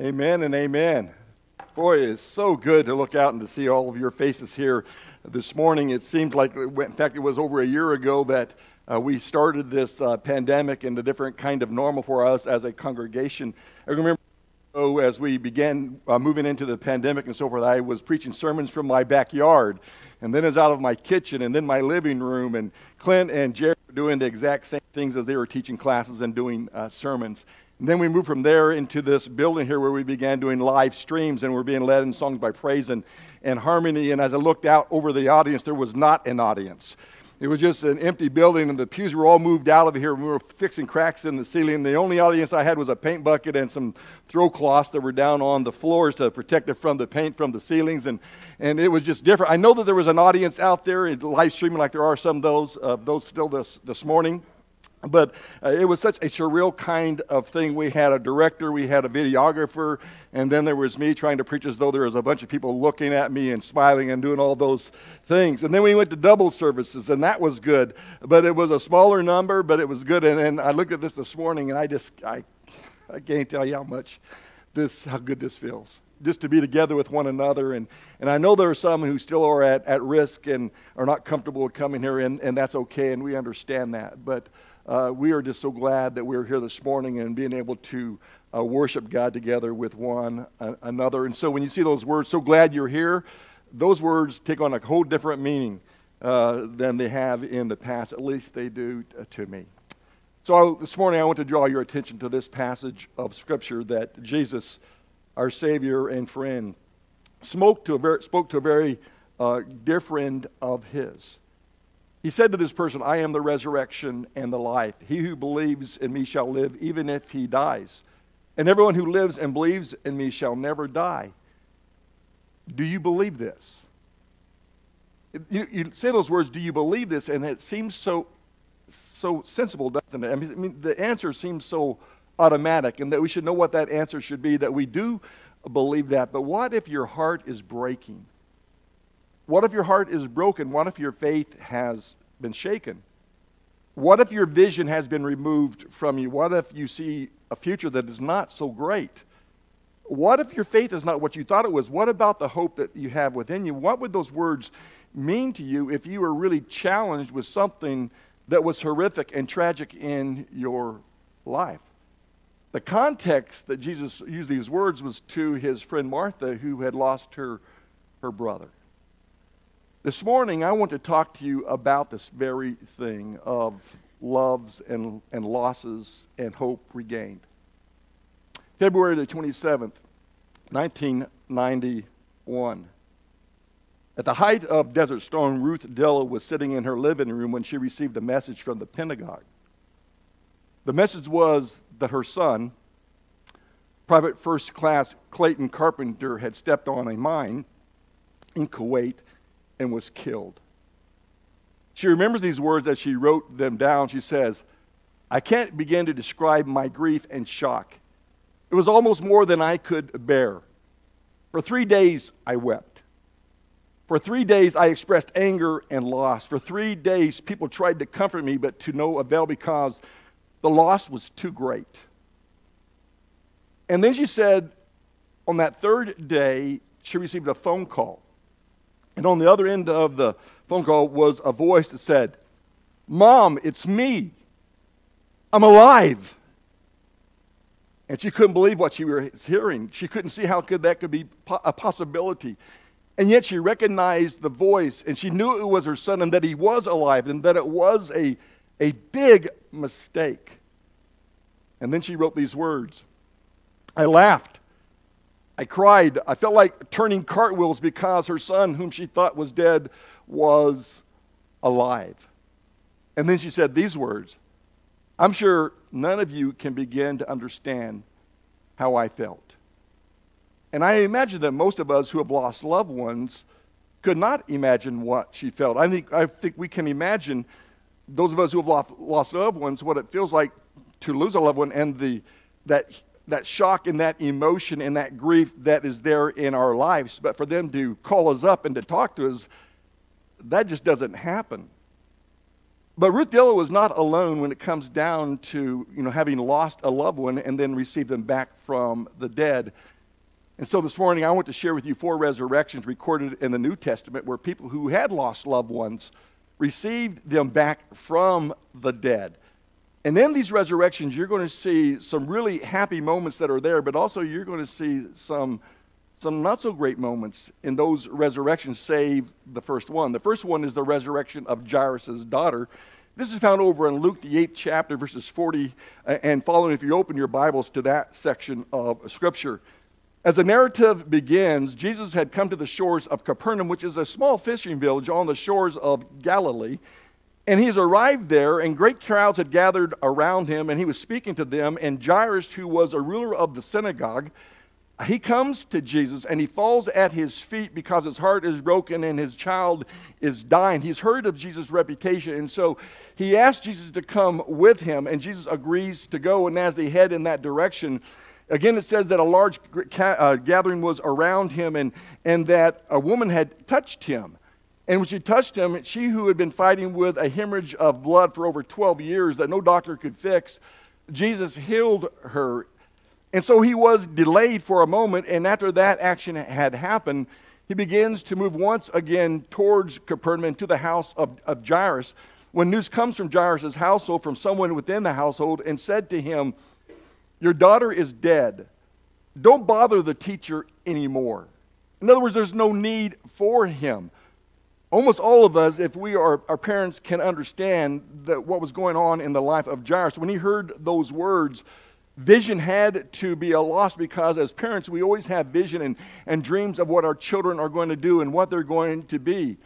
Amen and amen. Boy, it's so good to look out and to see all of your faces here this morning. It seems like, in fact, it was over a year ago that uh, we started this uh, pandemic and a different kind of normal for us as a congregation. I remember oh, as we began uh, moving into the pandemic and so forth, I was preaching sermons from my backyard, and then it's out of my kitchen, and then my living room. And Clint and Jerry were doing the exact same things as they were teaching classes and doing uh, sermons. And then we moved from there into this building here where we began doing live streams and we're being led in songs by praise and, and harmony. And as I looked out over the audience, there was not an audience. It was just an empty building, and the pews were all moved out of here. We were fixing cracks in the ceiling. The only audience I had was a paint bucket and some throw cloths that were down on the floors to protect it from the paint from the ceilings. And, and it was just different. I know that there was an audience out there live streaming, like there are some of those, uh, those still this, this morning. But uh, it was such a surreal kind of thing. We had a director, we had a videographer, and then there was me trying to preach as though there was a bunch of people looking at me and smiling and doing all those things. And then we went to double services, and that was good. But it was a smaller number, but it was good. And, and I looked at this this morning, and I just, I, I can't tell you how much this, how good this feels just to be together with one another. And, and I know there are some who still are at, at risk and are not comfortable with coming here, and, and that's okay, and we understand that. But uh, we are just so glad that we're here this morning and being able to uh, worship God together with one uh, another. And so when you see those words, so glad you're here, those words take on a whole different meaning uh, than they have in the past. At least they do to me. So this morning I want to draw your attention to this passage of Scripture that Jesus, our Savior and friend, spoke to a very, spoke to a very uh, dear friend of his. He said to this person, I am the resurrection and the life. He who believes in me shall live even if he dies. And everyone who lives and believes in me shall never die. Do you believe this? You, you say those words, do you believe this? And it seems so, so sensible, doesn't it? I mean, I mean, the answer seems so automatic, and that we should know what that answer should be, that we do believe that. But what if your heart is breaking? What if your heart is broken? What if your faith has been shaken? What if your vision has been removed from you? What if you see a future that is not so great? What if your faith is not what you thought it was? What about the hope that you have within you? What would those words mean to you if you were really challenged with something that was horrific and tragic in your life? The context that Jesus used these words was to his friend Martha, who had lost her, her brother. This morning, I want to talk to you about this very thing of loves and, and losses and hope regained. February the 27th, 1991. At the height of Desert Storm, Ruth Dillow was sitting in her living room when she received a message from the Pentagon. The message was that her son, Private First Class Clayton Carpenter, had stepped on a mine in Kuwait and was killed. She remembers these words as she wrote them down. She says, I can't begin to describe my grief and shock. It was almost more than I could bear. For three days, I wept. For three days, I expressed anger and loss. For three days, people tried to comfort me, but to no avail because the loss was too great. And then she said, on that third day, she received a phone call and on the other end of the phone call was a voice that said, Mom, it's me. I'm alive. And she couldn't believe what she was hearing. She couldn't see how could that could be a possibility. And yet she recognized the voice and she knew it was her son and that he was alive and that it was a, a big mistake. And then she wrote these words I laughed I cried. I felt like turning cartwheels because her son, whom she thought was dead, was alive. And then she said these words I'm sure none of you can begin to understand how I felt. And I imagine that most of us who have lost loved ones could not imagine what she felt. I think, I think we can imagine, those of us who have lost, lost loved ones, what it feels like to lose a loved one and the, that that shock and that emotion and that grief that is there in our lives. But for them to call us up and to talk to us, that just doesn't happen. But Ruth Dillow was not alone when it comes down to you know, having lost a loved one and then received them back from the dead. And so this morning, I want to share with you four resurrections recorded in the New Testament where people who had lost loved ones received them back from the dead. And in these resurrections, you're going to see some really happy moments that are there, but also you're going to see some, some not so great moments in those resurrections, save the first one. The first one is the resurrection of Jairus' daughter. This is found over in Luke, the 8th chapter, verses 40 uh, and following, if you open your Bibles to that section of Scripture. As the narrative begins, Jesus had come to the shores of Capernaum, which is a small fishing village on the shores of Galilee. And he's arrived there, and great crowds had gathered around him, and he was speaking to them. And Jairus, who was a ruler of the synagogue, he comes to Jesus and he falls at his feet because his heart is broken and his child is dying. He's heard of Jesus' reputation, and so he asks Jesus to come with him, and Jesus agrees to go. And as they head in that direction, Again, it says that a large uh, gathering was around him and, and that a woman had touched him. And when she touched him, she who had been fighting with a hemorrhage of blood for over 12 years that no doctor could fix, Jesus healed her. And so he was delayed for a moment, and after that action had happened, he begins to move once again towards Capernaum to the house of, of Jairus. When news comes from Jairus' household, from someone within the household, and said to him, your daughter is dead. Don't bother the teacher anymore. In other words, there's no need for him. Almost all of us, if we are our parents, can understand that what was going on in the life of Jairus. When he heard those words, vision had to be a loss because as parents, we always have vision and, and dreams of what our children are going to do and what they're going to be.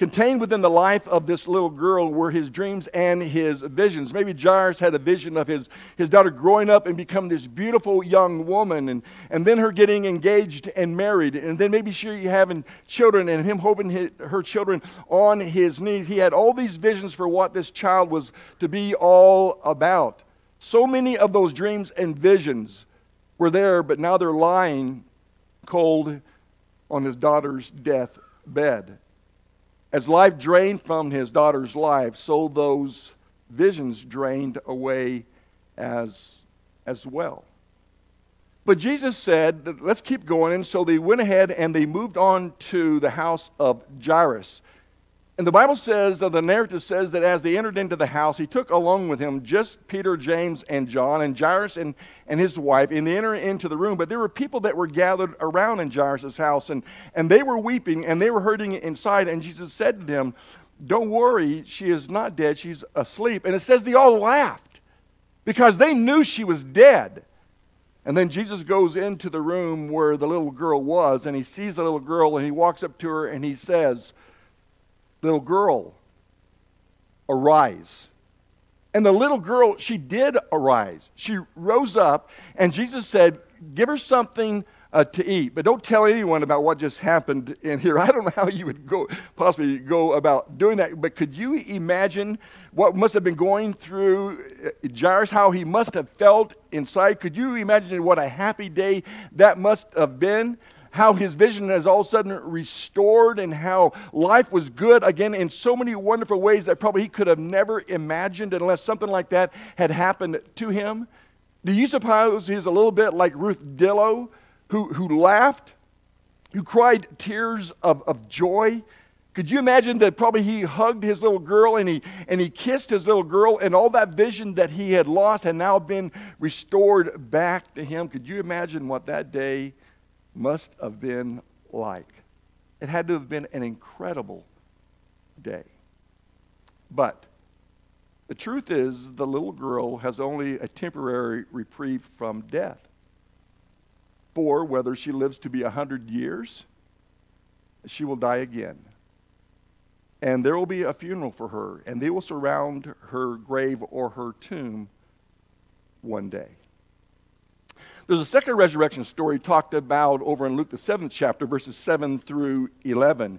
Contained within the life of this little girl were his dreams and his visions. Maybe Jairus had a vision of his, his daughter growing up and become this beautiful young woman, and, and then her getting engaged and married, and then maybe she having children and him holding his, her children on his knees. He had all these visions for what this child was to be all about. So many of those dreams and visions were there, but now they're lying cold on his daughter's death bed. As life drained from his daughter's life, so those visions drained away as, as well. But Jesus said, let's keep going. And so they went ahead and they moved on to the house of Jairus. And the Bible says, uh, the narrative says that as they entered into the house, he took along with him just Peter, James, and John, and Jairus and, and his wife, and they entered into the room. But there were people that were gathered around in Jairus' house, and, and they were weeping, and they were hurting inside. And Jesus said to them, Don't worry, she is not dead, she's asleep. And it says they all laughed because they knew she was dead. And then Jesus goes into the room where the little girl was, and he sees the little girl, and he walks up to her, and he says, little girl, arise. And the little girl, she did arise. She rose up, and Jesus said, Give her something uh, to eat, but don't tell anyone about what just happened in here. I don't know how you would go, possibly go about doing that, but could you imagine what must have been going through uh, Jairus, how he must have felt inside? Could you imagine what a happy day that must have been? How his vision has all of a sudden restored and how life was good again in so many wonderful ways that probably he could have never imagined unless something like that had happened to him? Do you suppose he's a little bit like Ruth Dillow, who, who laughed, who cried tears of, of joy? Could you imagine that probably he hugged his little girl and he, and he kissed his little girl, and all that vision that he had lost had now been restored back to him? Could you imagine what that day must have been like. It had to have been an incredible day. But the truth is, the little girl has only a temporary reprieve from death. For whether she lives to be a hundred years, she will die again. And there will be a funeral for her, and they will surround her grave or her tomb one day. There's a second resurrection story talked about over in Luke, the seventh chapter, verses 7 through 11.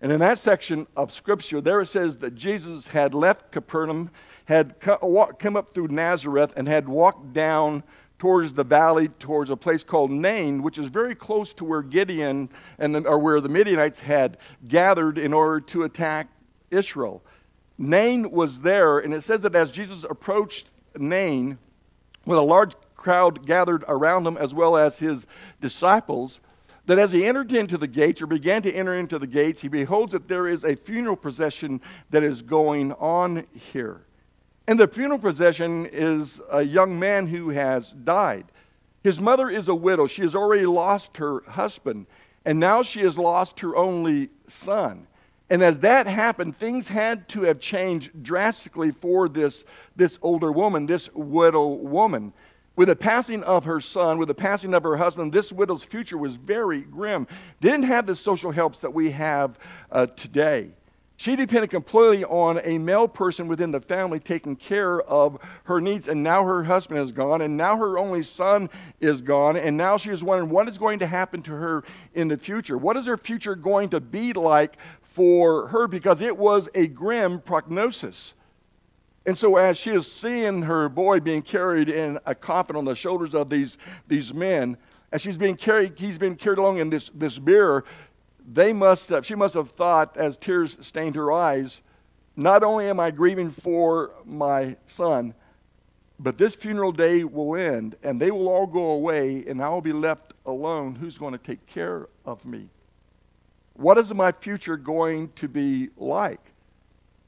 And in that section of Scripture, there it says that Jesus had left Capernaum, had come up through Nazareth, and had walked down towards the valley, towards a place called Nain, which is very close to where Gideon and or where the Midianites had gathered in order to attack Israel. Nain was there, and it says that as Jesus approached Nain, with a large crowd gathered around him as well as his disciples, that as he entered into the gates or began to enter into the gates, he beholds that there is a funeral procession that is going on here. And the funeral procession is a young man who has died. His mother is a widow. She has already lost her husband, and now she has lost her only son. And as that happened, things had to have changed drastically for this, this older woman, this widow woman. With the passing of her son, with the passing of her husband, this widow's future was very grim. Didn't have the social helps that we have uh, today. She depended completely on a male person within the family taking care of her needs, and now her husband is gone, and now her only son is gone, and now she is wondering what is going to happen to her in the future. What is her future going to be like for her? Because it was a grim prognosis. And so, as she is seeing her boy being carried in a coffin on the shoulders of these, these men, as she's being carried, he's being carried along in this, this bier, they must have, she must have thought, as tears stained her eyes, not only am I grieving for my son, but this funeral day will end, and they will all go away, and I will be left alone. Who's going to take care of me? What is my future going to be like?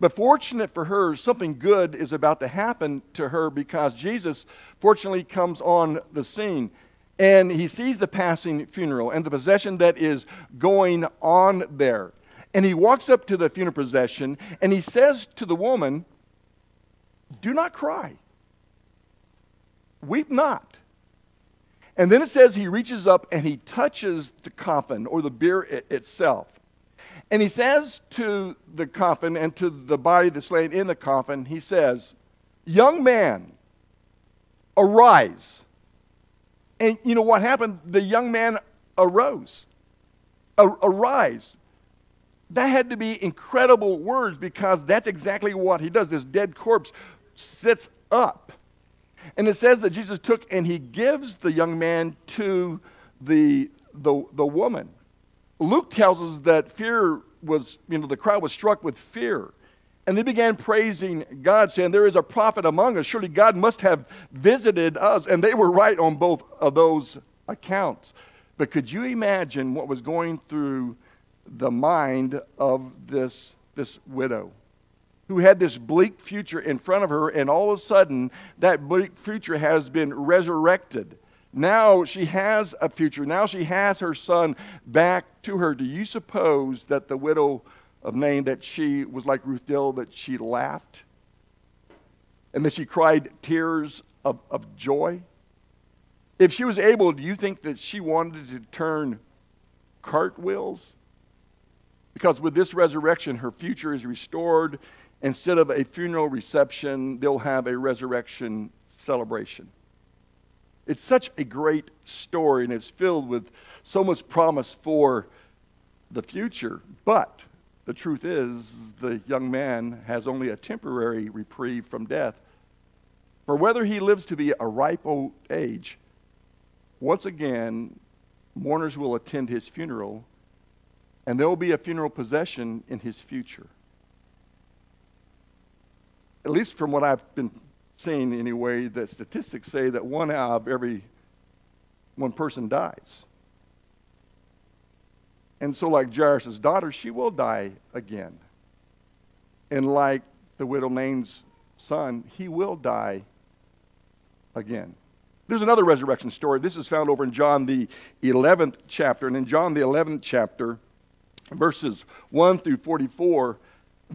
But fortunate for her, something good is about to happen to her because Jesus fortunately comes on the scene and he sees the passing funeral and the possession that is going on there. And he walks up to the funeral procession and he says to the woman, Do not cry. Weep not. And then it says he reaches up and he touches the coffin or the bier itself. And he says to the coffin and to the body that's laying in the coffin, he says, Young man, arise. And you know what happened? The young man arose. arise. That had to be incredible words because that's exactly what he does. This dead corpse sits up. And it says that Jesus took and he gives the young man to the, the, the woman. Luke tells us that fear was, you know, the crowd was struck with fear. And they began praising God, saying, There is a prophet among us. Surely God must have visited us. And they were right on both of those accounts. But could you imagine what was going through the mind of this, this widow who had this bleak future in front of her, and all of a sudden, that bleak future has been resurrected? Now she has a future. Now she has her son back to her. Do you suppose that the widow of Nain, that she was like Ruth Dillow, that she laughed? And that she cried tears of, of joy? If she was able, do you think that she wanted to turn cartwheels? Because with this resurrection, her future is restored. Instead of a funeral reception, they'll have a resurrection celebration. It's such a great story, and it's filled with so much promise for the future. But the truth is, the young man has only a temporary reprieve from death. For whether he lives to be a ripe old age, once again, mourners will attend his funeral, and there will be a funeral procession in his future. At least from what I've been seen anyway that statistics say that one out of every one person dies. And so, like Jairus' daughter, she will die again. And like the widow Nain's son, he will die again. There's another resurrection story. This is found over in John the 11th chapter. And in John the 11th chapter, verses 1 through 44,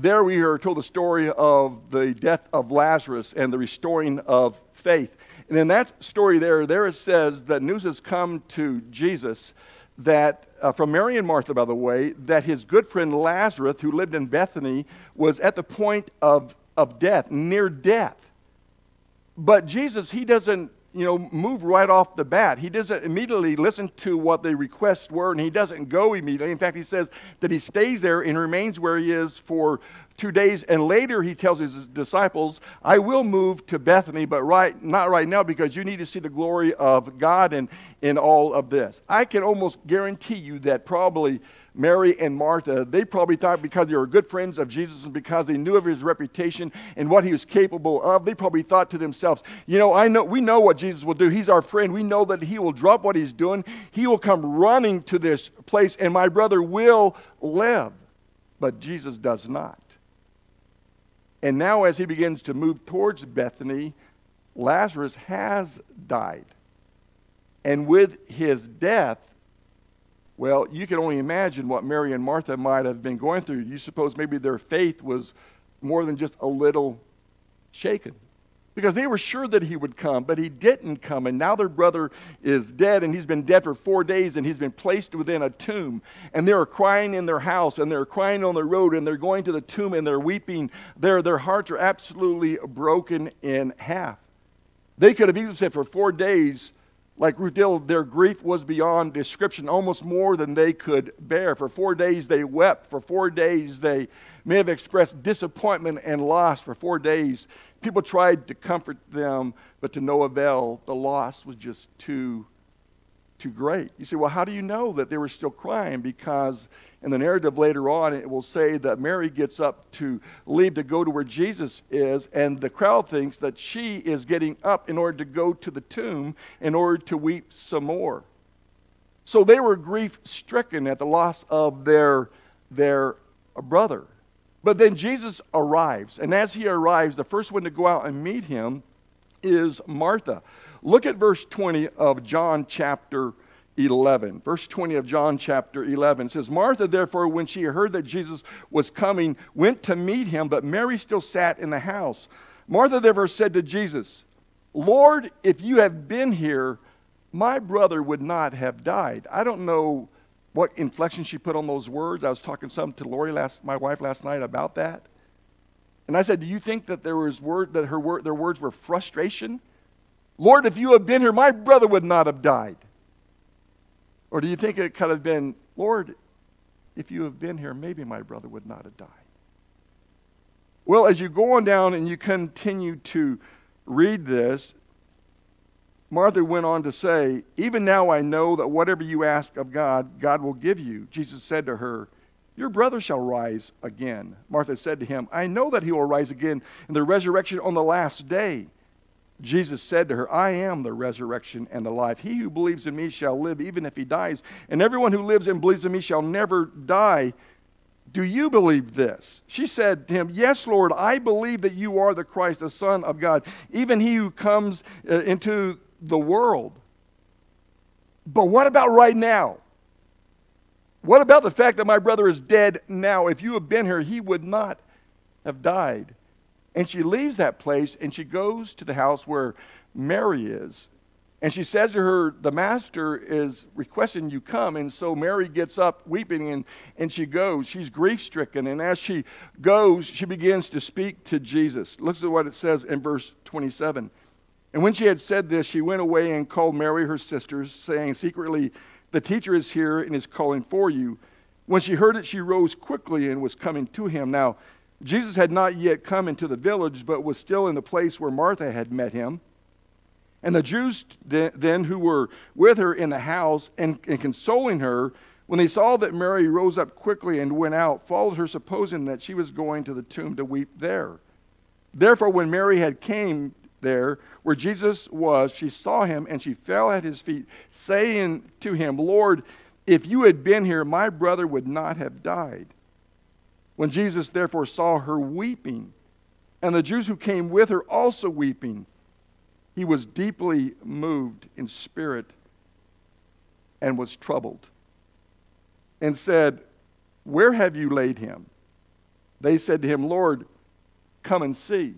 there we are told the story of the death of Lazarus and the restoring of faith. And in that story there, there it says that news has come to Jesus that, uh, from Mary and Martha, by the way, that his good friend Lazarus, who lived in Bethany, was at the point of, of death, near death. But Jesus, he doesn't you know, move right off the bat. He doesn't immediately listen to what the requests were, and he doesn't go immediately. In fact, he says that he stays there and remains where he is for two days. And later he tells his disciples, I will move to Bethany, but right, not right now because you need to see the glory of God in, in all of this. I can almost guarantee you that probably Mary and Martha, they probably thought because they were good friends of Jesus and because they knew of his reputation and what he was capable of, they probably thought to themselves, you know, I know we know what Jesus will do. He's our friend. We know that he will drop what he's doing. He will come running to this place and my brother will live. But Jesus does not. And now, as he begins to move towards Bethany, Lazarus has died. And with his death, well, you can only imagine what Mary and Martha might have been going through. You suppose maybe their faith was more than just a little shaken because they were sure that he would come, but he didn't come. And now their brother is dead, and he's been dead for four days, and he's been placed within a tomb. And they're crying in their house, and they're crying on the road, and they're going to the tomb, and they're weeping. Their, their hearts are absolutely broken in half. They could have easily said, For four days, like Ruth their grief was beyond description, almost more than they could bear. For four days they wept. For four days they may have expressed disappointment and loss. For four days People tried to comfort them, but to no avail. The loss was just too, too great. You say, well, how do you know that they were still crying? Because in the narrative later on, it will say that Mary gets up to leave to go to where Jesus is, and the crowd thinks that she is getting up in order to go to the tomb in order to weep some more. So they were grief stricken at the loss of their, their brother. But then Jesus arrives, and as he arrives, the first one to go out and meet him is Martha. Look at verse 20 of John chapter 11. Verse 20 of John chapter 11 says, Martha, therefore, when she heard that Jesus was coming, went to meet him, but Mary still sat in the house. Martha, therefore, said to Jesus, Lord, if you had been here, my brother would not have died. I don't know what inflection she put on those words. I was talking some to Lori last, my wife last night about that. And I said, Do you think that there was word that her their words were frustration? Lord, if you had been here, my brother would not have died. Or do you think it could have been, Lord, if you have been here, maybe my brother would not have died? Well, as you go on down and you continue to read this, Martha went on to say, Even now I know that whatever you ask of God, God will give you. Jesus said to her, Your brother shall rise again. Martha said to him, I know that he will rise again in the resurrection on the last day. Jesus said to her, I am the resurrection and the life. He who believes in me shall live even if he dies, and everyone who lives and believes in me shall never die. Do you believe this? She said to him, Yes, Lord, I believe that you are the Christ, the Son of God, even he who comes uh, into the world. But what about right now? What about the fact that my brother is dead now? If you had been here, he would not have died. And she leaves that place and she goes to the house where Mary is. And she says to her, The master is requesting you come. And so Mary gets up weeping and, and she goes. She's grief stricken. And as she goes, she begins to speak to Jesus. Look at what it says in verse 27. And when she had said this, she went away and called Mary, her sisters, saying secretly, The teacher is here and is calling for you. When she heard it, she rose quickly and was coming to him. Now, Jesus had not yet come into the village, but was still in the place where Martha had met him. And the Jews then, who were with her in the house and, and consoling her, when they saw that Mary rose up quickly and went out, followed her, supposing that she was going to the tomb to weep there. Therefore, when Mary had came there where Jesus was, she saw him and she fell at his feet, saying to him, Lord, if you had been here, my brother would not have died. When Jesus therefore saw her weeping, and the Jews who came with her also weeping, he was deeply moved in spirit and was troubled, and said, Where have you laid him? They said to him, Lord, come and see.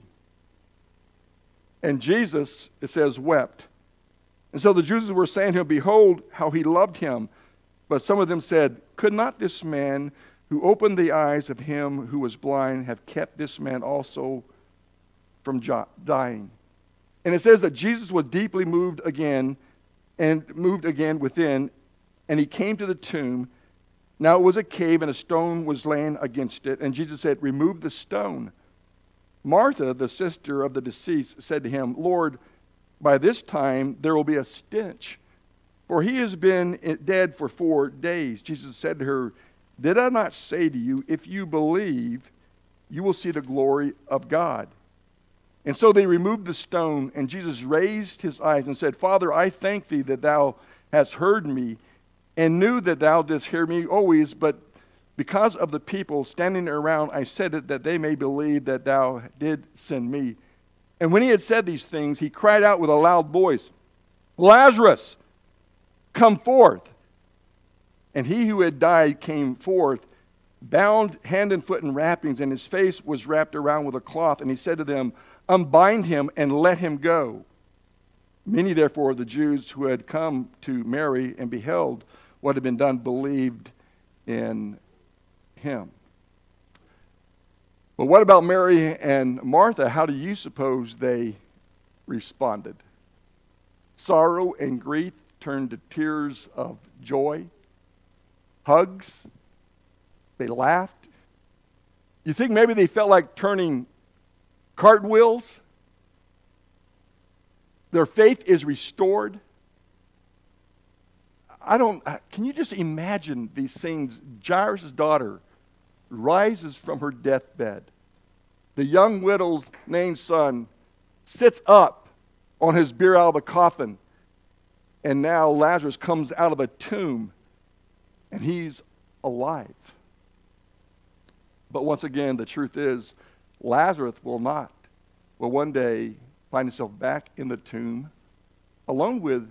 And Jesus, it says, wept. And so the Jews were saying to him, Behold, how he loved him. But some of them said, Could not this man who opened the eyes of him who was blind have kept this man also from dying? And it says that Jesus was deeply moved again and moved again within, and he came to the tomb. Now it was a cave, and a stone was laying against it. And Jesus said, Remove the stone. Martha, the sister of the deceased, said to him, Lord, by this time there will be a stench, for he has been dead for four days. Jesus said to her, Did I not say to you, if you believe, you will see the glory of God? And so they removed the stone, and Jesus raised his eyes and said, Father, I thank thee that thou hast heard me and knew that thou didst hear me always, but because of the people standing around, I said it that they may believe that thou did send me. And when he had said these things, he cried out with a loud voice, Lazarus, come forth. And he who had died came forth, bound hand and foot in wrappings, and his face was wrapped around with a cloth. And he said to them, Unbind him and let him go. Many, therefore, of the Jews who had come to Mary and beheld what had been done believed in him. But what about Mary and Martha? How do you suppose they responded? Sorrow and grief turned to tears of joy, hugs, they laughed. You think maybe they felt like turning cartwheels? Their faith is restored. I don't, uh, can you just imagine these scenes? Jairus' daughter rises from her deathbed. The young widow's named son sits up on his bier out of the coffin. And now Lazarus comes out of a tomb and he's alive. But once again, the truth is, Lazarus will not, will one day find himself back in the tomb along with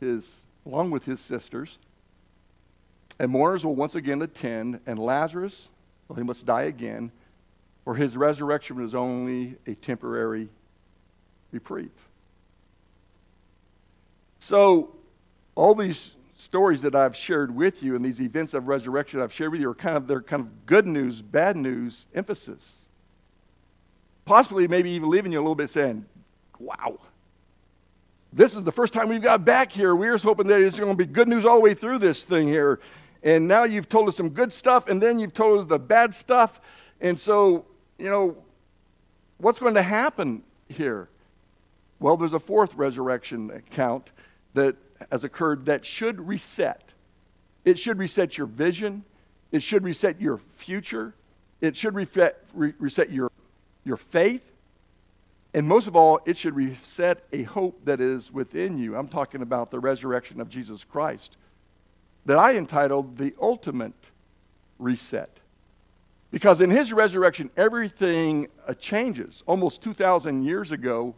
his along with his sisters. And mourners will once again attend, and Lazarus, well, he must die again, for his resurrection was only a temporary reprieve. So, all these stories that I've shared with you and these events of resurrection I've shared with you are kind of they're kind of good news, bad news emphasis. Possibly maybe even leaving you a little bit saying, wow, this is the first time we've got back here. We were hoping that it's going to be good news all the way through this thing here. And now you've told us some good stuff, and then you've told us the bad stuff. And so, you know, what's going to happen here? Well, there's a fourth resurrection account that has occurred that should reset. It should reset your vision. It should reset your future. It should reset, re- reset your, your faith. And most of all, it should reset a hope that is within you. I'm talking about the resurrection of Jesus Christ, that I entitled The Ultimate Reset. Because in his resurrection, everything uh, changes. Almost 2,000 years ago,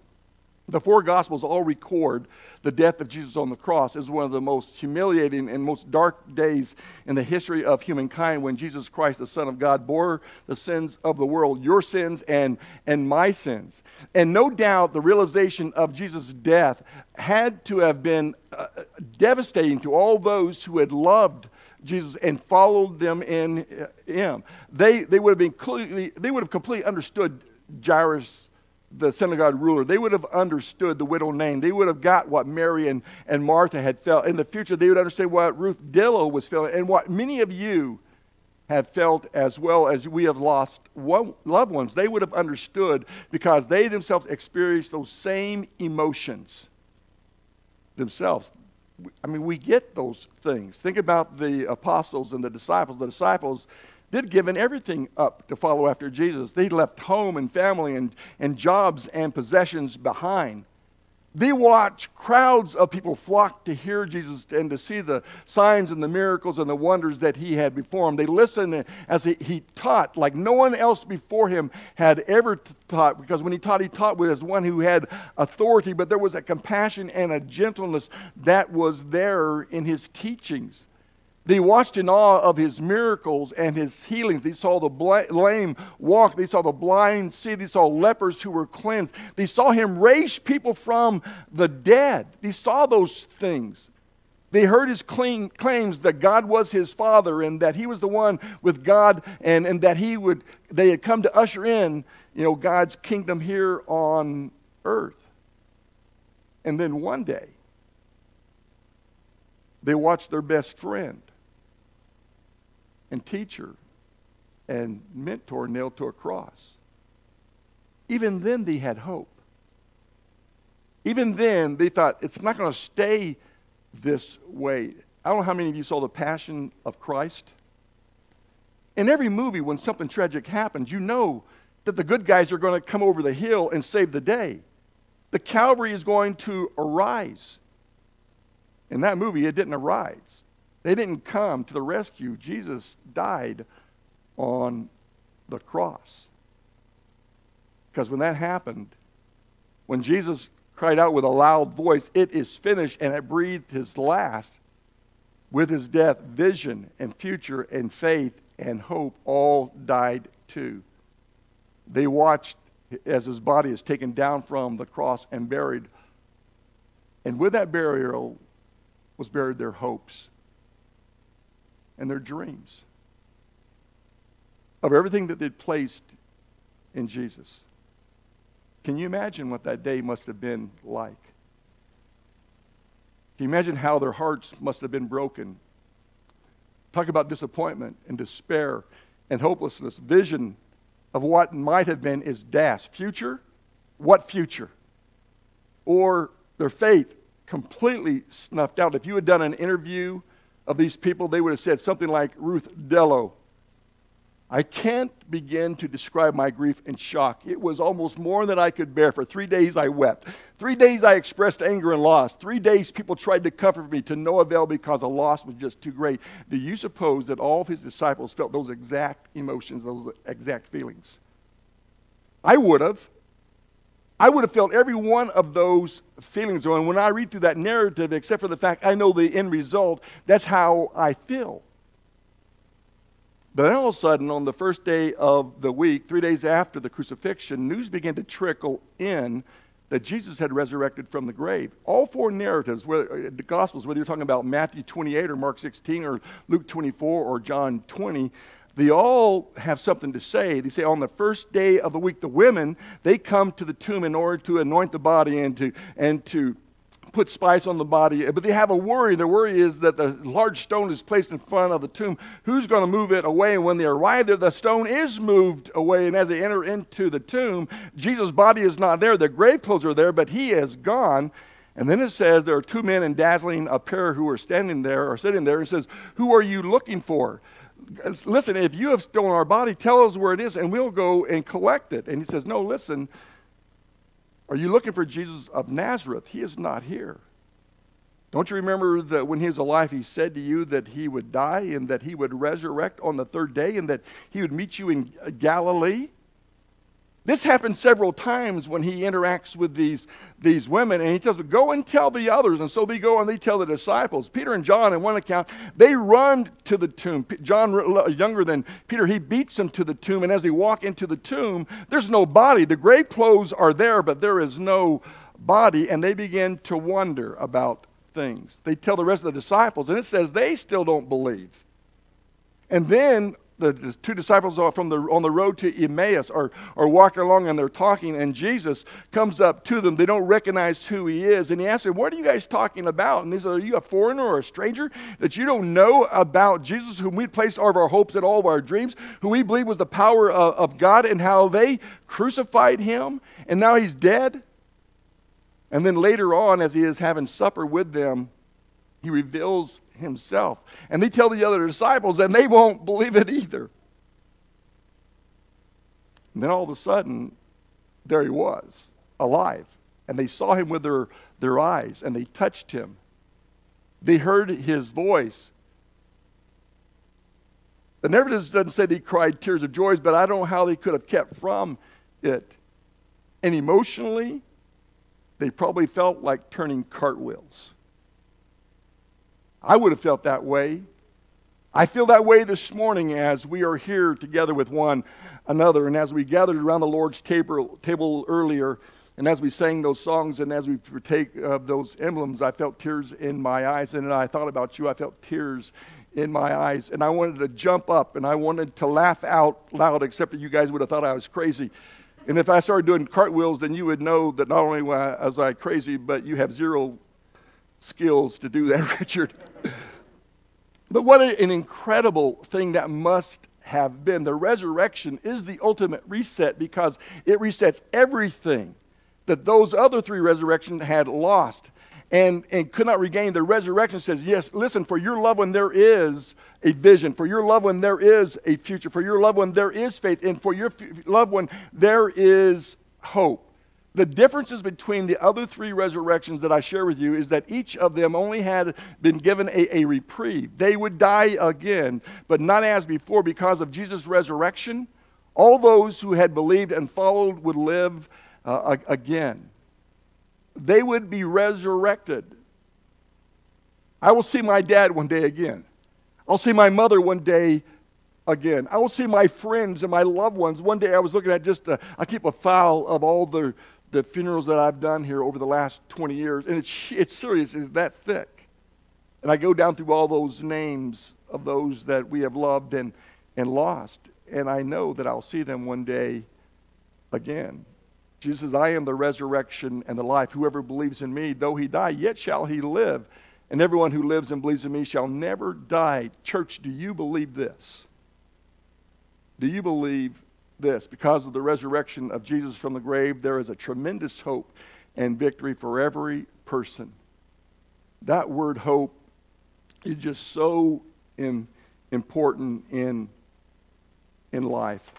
the four Gospels all record the death of Jesus on the cross as one of the most humiliating and most dark days in the history of humankind when Jesus Christ, the Son of God, bore the sins of the world, your sins and, and my sins. And no doubt the realization of Jesus' death had to have been uh, devastating to all those who had loved Jesus and followed them in uh, him. They, they would have been completely, they would have completely understood Jairus' the synagogue ruler, they would have understood the widow Nain. They would have got what Mary and, and Martha had felt. In the future, they would understand what Ruth Dillow was feeling and what many of you have felt as well as we have lost one, loved ones. They would have understood because they themselves experienced those same emotions themselves. I mean, we get those things. Think about the apostles and the disciples. The disciples They'd given everything up to follow after Jesus. They left home and family and, and jobs and possessions behind. They watched crowds of people flock to hear Jesus and to see the signs and the miracles and the wonders that he had them. They listened as he, he taught like no one else before him had ever taught, because when he taught, he taught as one who had authority, but there was a compassion and a gentleness that was there in his teachings. They watched in awe of his miracles and his healings. They saw the lame walk. They saw the blind see. They saw lepers who were cleansed. They saw him raise people from the dead. They saw those things. They heard his claims that God was his father and that he was the one with God and, and that he would, they had come to usher in, you know, God's kingdom here on earth. And then one day, they watched their best friend and teacher and mentor nailed to a cross. Even then, they had hope. Even then, they thought it's not going to stay this way. I don't know how many of you saw The Passion of Christ. In every movie, when something tragic happens, you know that the good guys are going to come over the hill and save the day. The Calvary is going to arise. In that movie, it didn't arise. They didn't come to the rescue. Jesus died on the cross. Because when that happened, when Jesus cried out with a loud voice, It is finished, and it breathed his last, with his death, vision and future and faith and hope all died too. They watched as his body is taken down from the cross and buried. And with that burial was buried their hopes and their dreams of everything that they'd placed in Jesus. Can you imagine what that day must have been like? Can you imagine how their hearts must have been broken? Talk about disappointment and despair and hopelessness. Vision of what might have been is das. Future? What future? Or their faith completely snuffed out. If you had done an interview of these people, they would have said something like Ruth Dillow I can't begin to describe my grief and shock. It was almost more than I could bear. For three days I wept. Three days I expressed anger and loss. Three days people tried to comfort me to no avail because the loss was just too great. Do you suppose that all of his disciples felt those exact emotions, those exact feelings? I would have. I would have felt every one of those feelings. And when I read through that narrative, except for the fact I know the end result, that's how I feel. But then all of a sudden, on the first day of the week, three days after the crucifixion, news began to trickle in that Jesus had resurrected from the grave. All four narratives, whether, uh, the Gospels, whether you're talking about Matthew 28 or Mark 16 or Luke 24 or John 20, they all have something to say. They say on the first day of the week, the women, they come to the tomb in order to anoint the body and to, and to put spice on the body, but they have a worry. The worry is that the large stone is placed in front of the tomb. Who's going to move it away? And when they arrive there, the stone is moved away. And as they enter into the tomb, Jesus' body is not there. The grave clothes are there, but he is gone. And then it says there are two men in dazzling apparel who are standing there or sitting there. It says, Who are you looking for? Listen, if you have stolen our body, tell us where it is, and we'll go and collect it. And he says, No, listen. Are you looking for Jesus of Nazareth? He is not here. Don't you remember that when he was alive, he said to you that he would die and that he would resurrect on the third day and that he would meet you in Galilee? This happens several times when he interacts with these, these women, and he tells them, Go and tell the others. And so they go and they tell the disciples. Peter and John, in one account, they run to the tomb. John, younger than Peter, he beats them to the tomb. And as they walk into the tomb, there's no body. The grave clothes are there, but there is no body. And they begin to wonder about things. They tell the rest of the disciples, and it says they still don't believe. And then the, two disciples are from the, on the road to Emmaus are, are walking along and they're talking, and Jesus comes up to them. They don't recognize who he is. And he asks them, What are you guys talking about? And they say, Are you a foreigner or a stranger that you don't know about Jesus, whom we place all of our hopes and all of our dreams, who we believe was the power of, of God, and how they crucified him, and now he's dead? And then later on, as he is having supper with them, he reveals himself. And they tell the other disciples, and they won't believe it either. And then all of a sudden, there he was, alive. And they saw him with their, their eyes, and they touched him. They heard his voice. The narrative doesn't say he cried tears of joy, but I don't know how they could have kept from it. And emotionally, they probably felt like turning cartwheels. I would have felt that way. I feel that way this morning as we are here together with one another and as we gathered around the Lord's table, table earlier and as we sang those songs and as we partake of those emblems, I felt tears in my eyes. And I thought about you, I felt tears in my eyes. And I wanted to jump up and I wanted to laugh out loud, except that you guys would have thought I was crazy. And if I started doing cartwheels, then you would know that not only was I crazy, but you have zero skills to do that, Richard. But what an incredible thing that must have been. The resurrection is the ultimate reset because it resets everything that those other three resurrections had lost and, and could not regain. The resurrection says, Yes, listen, for your loved one, there is a vision. For your loved one, there is a future. For your loved one, there is faith. And for your loved one, there is hope. The differences between the other three resurrections that I share with you is that each of them only had been given a, a reprieve. They would die again, but not as before because of Jesus' resurrection. All those who had believed and followed would live uh, again. They would be resurrected. I will see my dad one day again. I'll see my mother one day again. I will see my friends and my loved ones. One day I was looking at just, a, I keep a file of all the the funerals that I've done here over the last 20 years, and it's, it's serious, it's that thick. And I go down through all those names of those that we have loved and, and lost, and I know that I'll see them one day again. Jesus says, I am the resurrection and the life. Whoever believes in me, though he die, yet shall he live. And everyone who lives and believes in me shall never die. Church, do you believe this? Do you believe this because of the resurrection of Jesus from the grave, there is a tremendous hope and victory for every person. That word hope is just so in, important in, in life.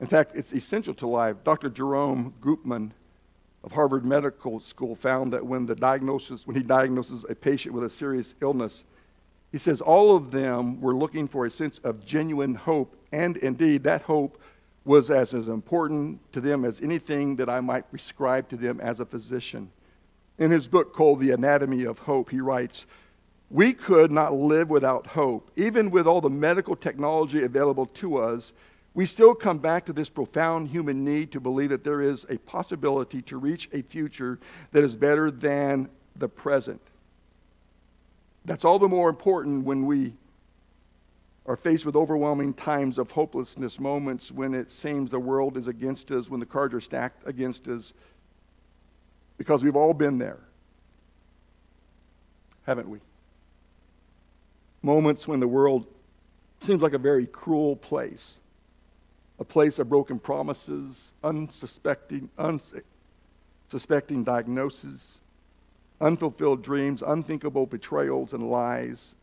In fact, it's essential to life. Dr. Jerome Groopman of Harvard Medical School found that when the diagnosis, when he diagnoses a patient with a serious illness, he says all of them were looking for a sense of genuine hope and indeed, that hope was as, as important to them as anything that I might prescribe to them as a physician. In his book called The Anatomy of Hope, he writes, We could not live without hope. Even with all the medical technology available to us, we still come back to this profound human need to believe that there is a possibility to reach a future that is better than the present. That's all the more important when we are faced with overwhelming times of hopelessness, moments when it seems the world is against us, when the cards are stacked against us, because we've all been there, haven't we? Moments when the world seems like a very cruel place, a place of broken promises, unsuspecting, unsuspecting diagnoses, unfulfilled dreams, unthinkable betrayals and lies,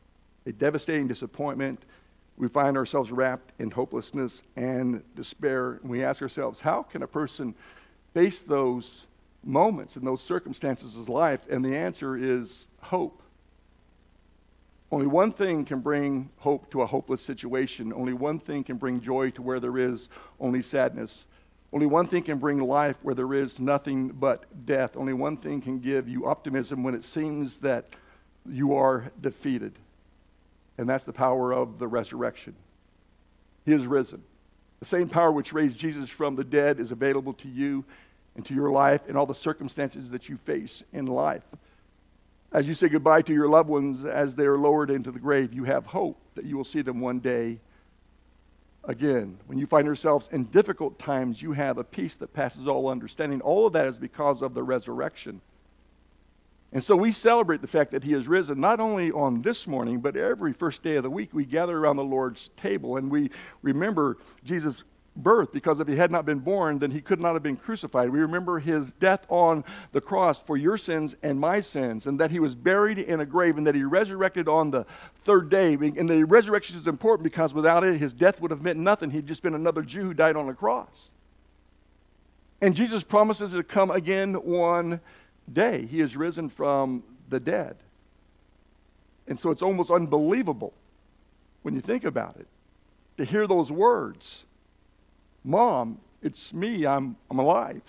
a devastating disappointment we find ourselves wrapped in hopelessness and despair. And we ask ourselves, how can a person face those moments and those circumstances of life? And the answer is hope. Only one thing can bring hope to a hopeless situation. Only one thing can bring joy to where there is only sadness. Only one thing can bring life where there is nothing but death. Only one thing can give you optimism when it seems that you are defeated and that's the power of the resurrection. He is risen. The same power which raised Jesus from the dead is available to you and to your life and all the circumstances that you face in life. As you say goodbye to your loved ones as they are lowered into the grave, you have hope that you will see them one day again. When you find yourselves in difficult times, you have a peace that passes all understanding. All of that is because of the resurrection. And so we celebrate the fact that he has risen not only on this morning, but every first day of the week. We gather around the Lord's table and we remember Jesus' birth because if he had not been born, then he could not have been crucified. We remember his death on the cross for your sins and my sins, and that he was buried in a grave and that he resurrected on the third day. And the resurrection is important because without it, his death would have meant nothing. He'd just been another Jew who died on the cross. And Jesus promises to come again one day. He is risen from the dead. And so it's almost unbelievable when you think about it to hear those words Mom, it's me, I'm, I'm alive.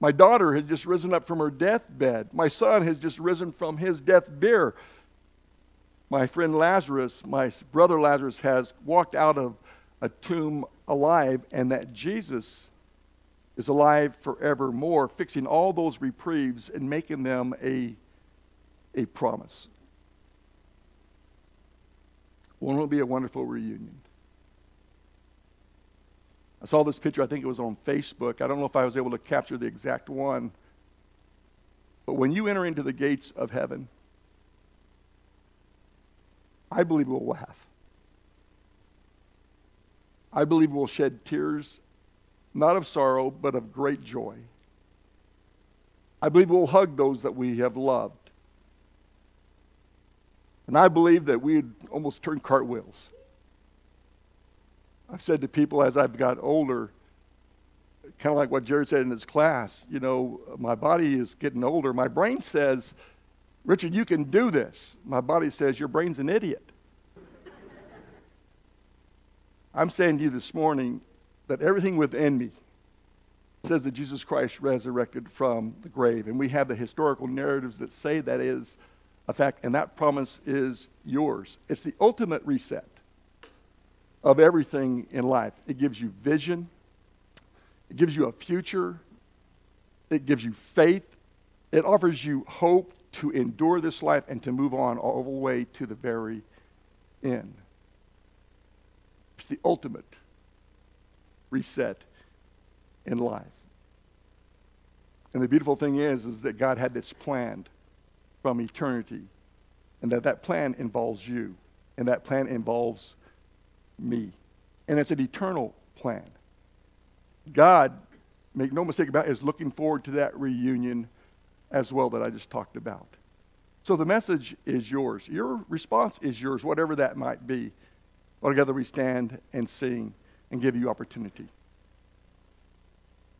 My daughter has just risen up from her deathbed. My son has just risen from his death bier. My friend Lazarus, my brother Lazarus, has walked out of a tomb alive, and that Jesus is alive forevermore, fixing all those reprieves and making them a, a promise. Won't it be a wonderful reunion? I saw this picture, I think it was on Facebook. I don't know if I was able to capture the exact one. But when you enter into the gates of heaven, I believe we'll laugh. I believe we'll shed tears, not of sorrow, but of great joy. I believe we'll hug those that we have loved. And I believe that we'd almost turn cartwheels. I've said to people as I've got older, kind of like what Jared said in his class, you know, my body is getting older. My brain says, Richard, you can do this. My body says, your brain's an idiot. I'm saying to you this morning that everything within me says that Jesus Christ resurrected from the grave. And we have the historical narratives that say that is a fact, and that promise is yours. It's the ultimate reset of everything in life. It gives you vision, it gives you a future, it gives you faith, it offers you hope to endure this life and to move on all the way to the very end. It's the ultimate reset in life. And the beautiful thing is, is that God had this planned from eternity, and that that plan involves you, and that plan involves me. And it's an eternal plan. God, make no mistake about it, is looking forward to that reunion as well that I just talked about. So the message is yours. Your response is yours, whatever that might be. Together we stand and sing and give you opportunity.